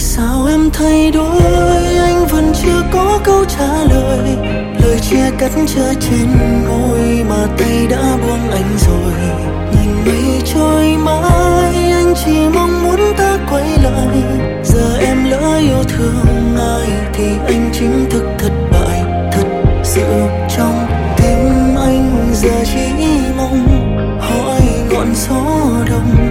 sao em thay đổi? Anh vẫn chưa có câu trả lời. Lời chia cắt chưa trên môi mà tay đã buông anh rồi. Nhìn mây trôi mãi, anh chỉ mong muốn ta quay lại. Giờ em lỡ yêu thương ai thì anh chính thức thất bại. Thật sự trong tim anh giờ chỉ mong hỏi ngọn gió đông.